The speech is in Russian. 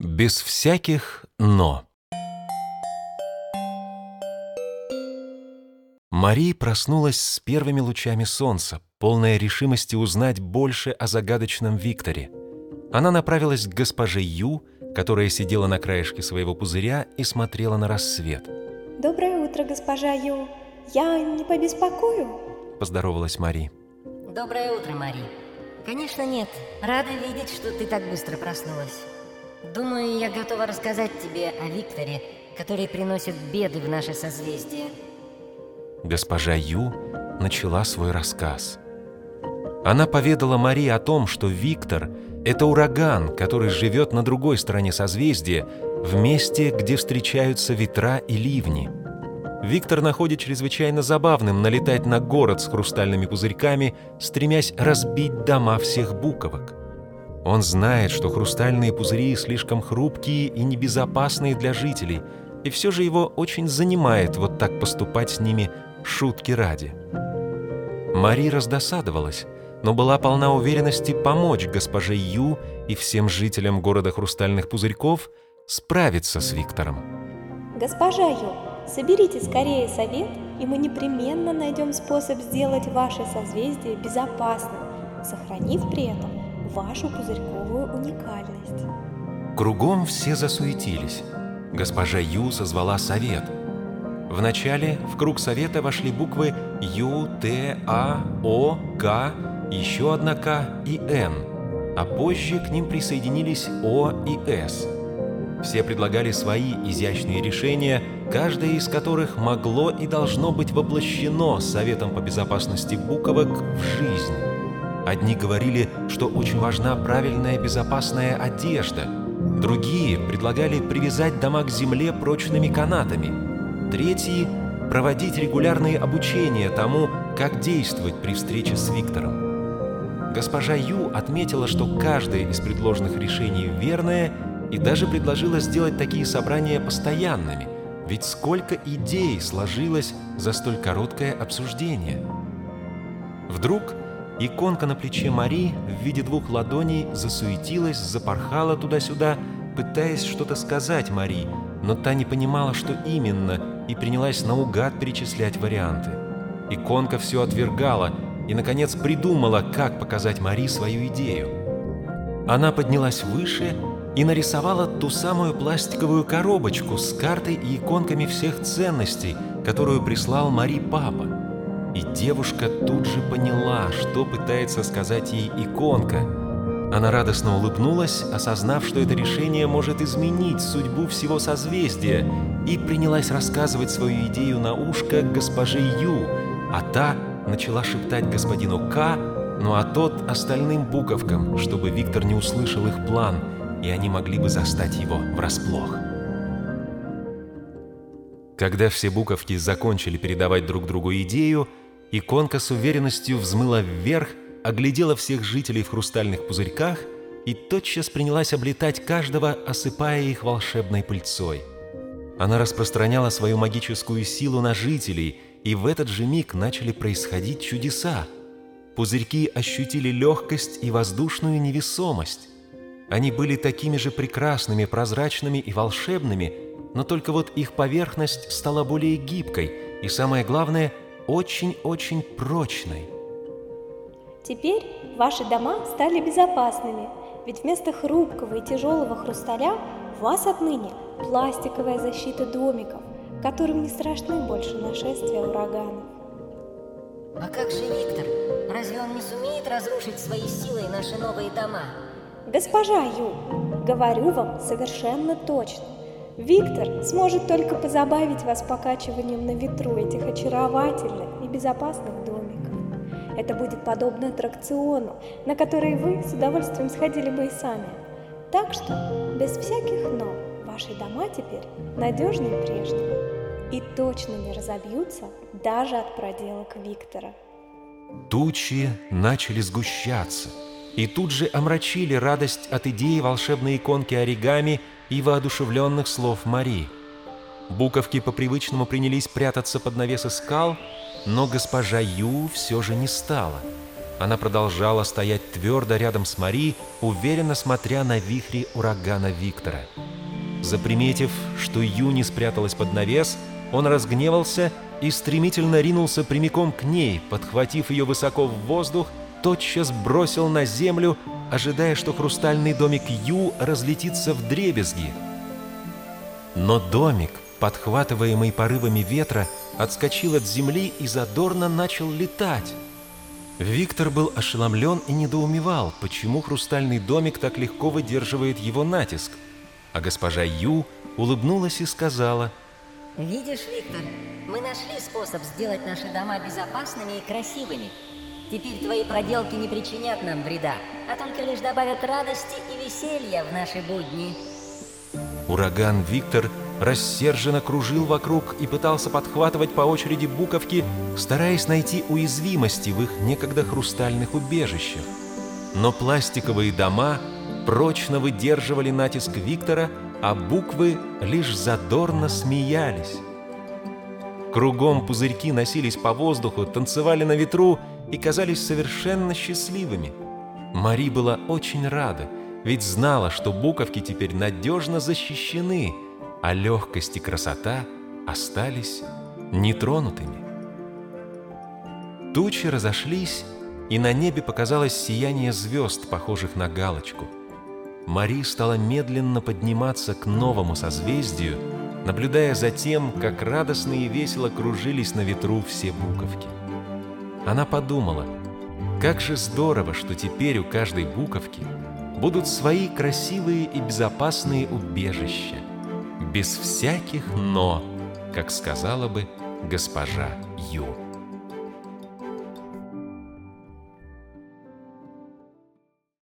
Без всяких «но». Мари проснулась с первыми лучами солнца, полная решимости узнать больше о загадочном Викторе. Она направилась к госпоже Ю, которая сидела на краешке своего пузыря и смотрела на рассвет. Доброе утро, госпожа Ю. Я не побеспокою? Поздоровалась Мари. Доброе утро, Мари. Конечно, нет. Рада видеть, что ты так быстро проснулась. Думаю, я готова рассказать тебе о Викторе, который приносит беды в наше созвездие. Госпожа Ю начала свой рассказ. Она поведала Мари о том, что Виктор — это ураган, который живет на другой стороне созвездия, в месте, где встречаются ветра и ливни. Виктор находит чрезвычайно забавным налетать на город с хрустальными пузырьками, стремясь разбить дома всех буковок. Он знает, что хрустальные пузыри слишком хрупкие и небезопасные для жителей, и все же его очень занимает вот так поступать с ними шутки ради. Мари раздосадовалась, но была полна уверенности помочь госпоже Ю и всем жителям города хрустальных пузырьков справиться с Виктором. Госпожа Ю, соберите скорее совет, и мы непременно найдем способ сделать ваше созвездие безопасным, сохранив при этом вашу пузырьковую уникальность. Кругом все засуетились. Госпожа Ю созвала совет. Вначале в круг совета вошли буквы Ю, Т, А, О, К, еще одна К и Н, а позже к ним присоединились О и С. Все предлагали свои изящные решения, каждое из которых могло и должно быть воплощено Советом по безопасности буквок в жизнь. Одни говорили, что очень важна правильная безопасная одежда. Другие предлагали привязать дома к земле прочными канатами. Третьи – проводить регулярные обучения тому, как действовать при встрече с Виктором. Госпожа Ю отметила, что каждое из предложенных решений верное и даже предложила сделать такие собрания постоянными, ведь сколько идей сложилось за столь короткое обсуждение. Вдруг Иконка на плече Мари в виде двух ладоней засуетилась, запорхала туда-сюда, пытаясь что-то сказать Мари, но та не понимала, что именно, и принялась наугад перечислять варианты. Иконка все отвергала и, наконец, придумала, как показать Мари свою идею. Она поднялась выше и нарисовала ту самую пластиковую коробочку с картой и иконками всех ценностей, которую прислал Мари папа. И девушка тут же поняла, что пытается сказать ей иконка. Она радостно улыбнулась, осознав, что это решение может изменить судьбу всего созвездия, и принялась рассказывать свою идею на ушко госпоже Ю, а та начала шептать господину К, ну а тот остальным буковкам, чтобы Виктор не услышал их план, и они могли бы застать его врасплох. Когда все буковки закончили передавать друг другу идею, иконка с уверенностью взмыла вверх, оглядела всех жителей в хрустальных пузырьках и тотчас принялась облетать каждого, осыпая их волшебной пыльцой. Она распространяла свою магическую силу на жителей, и в этот же миг начали происходить чудеса. Пузырьки ощутили легкость и воздушную невесомость. Они были такими же прекрасными, прозрачными и волшебными, но только вот их поверхность стала более гибкой и, самое главное, очень-очень прочной. Теперь ваши дома стали безопасными, ведь вместо хрупкого и тяжелого хрусталя у вас отныне пластиковая защита домиков, которым не страшны больше нашествия ураганов. А как же Виктор? Разве он не сумеет разрушить своей силой наши новые дома? Госпожа Ю, говорю вам совершенно точно. Виктор сможет только позабавить вас покачиванием на ветру этих очаровательных и безопасных домиков. Это будет подобно аттракциону, на который вы с удовольствием сходили бы и сами. Так что, без всяких «но», ваши дома теперь надежнее прежнего и точно не разобьются даже от проделок Виктора. Тучи начали сгущаться и тут же омрачили радость от идеи волшебной иконки оригами и воодушевленных слов Мари. Буковки по привычному принялись прятаться под навесы скал, но госпожа Ю все же не стала. она продолжала стоять твердо рядом с Мари, уверенно смотря на вихри урагана Виктора. Заприметив, что Юни спряталась под навес, он разгневался и стремительно ринулся прямиком к ней, подхватив ее высоко в воздух, тотчас бросил на землю, ожидая, что хрустальный домик Ю разлетится в дребезги. Но домик, подхватываемый порывами ветра, отскочил от земли и задорно начал летать. Виктор был ошеломлен и недоумевал, почему хрустальный домик так легко выдерживает его натиск. А госпожа Ю улыбнулась и сказала, «Видишь, Виктор, мы нашли способ сделать наши дома безопасными и красивыми. Теперь твои проделки не причинят нам вреда, а только лишь добавят радости и веселья в наши будни». Ураган Виктор рассерженно кружил вокруг и пытался подхватывать по очереди буковки, стараясь найти уязвимости в их некогда хрустальных убежищах. Но пластиковые дома прочно выдерживали натиск Виктора, а буквы лишь задорно смеялись. Кругом пузырьки носились по воздуху, танцевали на ветру и казались совершенно счастливыми. Мари была очень рада, ведь знала, что буковки теперь надежно защищены – а легкость и красота остались нетронутыми. Тучи разошлись, и на небе показалось сияние звезд, похожих на галочку. Мари стала медленно подниматься к новому созвездию, наблюдая за тем, как радостно и весело кружились на ветру все буковки. Она подумала, как же здорово, что теперь у каждой буковки будут свои красивые и безопасные убежища, без всяких «но», как сказала бы госпожа Ю.